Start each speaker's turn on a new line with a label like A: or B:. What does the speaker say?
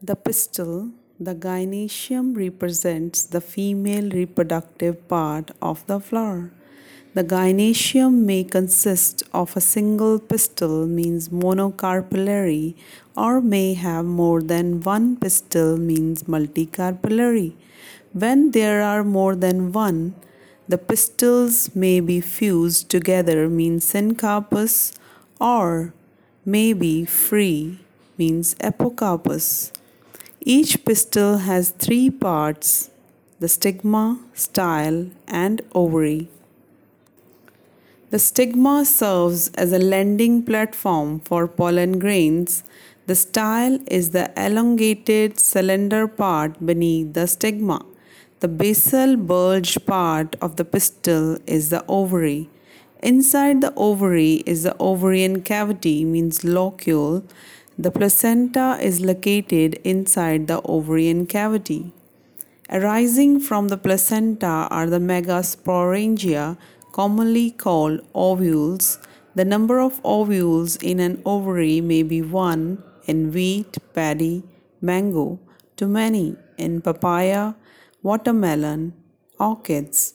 A: The pistil, the gynoecium represents the female reproductive part of the flower. The gynoecium may consist of a single pistil means monocarpellary or may have more than one pistil means multicarpellary. When there are more than one, the pistils may be fused together means syncarpous or may be free means apocarpous. Each pistil has three parts the stigma, style, and ovary. The stigma serves as a landing platform for pollen grains. The style is the elongated cylinder part beneath the stigma. The basal bulge part of the pistil is the ovary. Inside the ovary is the ovarian cavity means locule the placenta is located inside the ovarian cavity. Arising from the placenta are the megasporangia, commonly called ovules. The number of ovules in an ovary may be one in wheat, paddy, mango, to many in papaya, watermelon, orchids.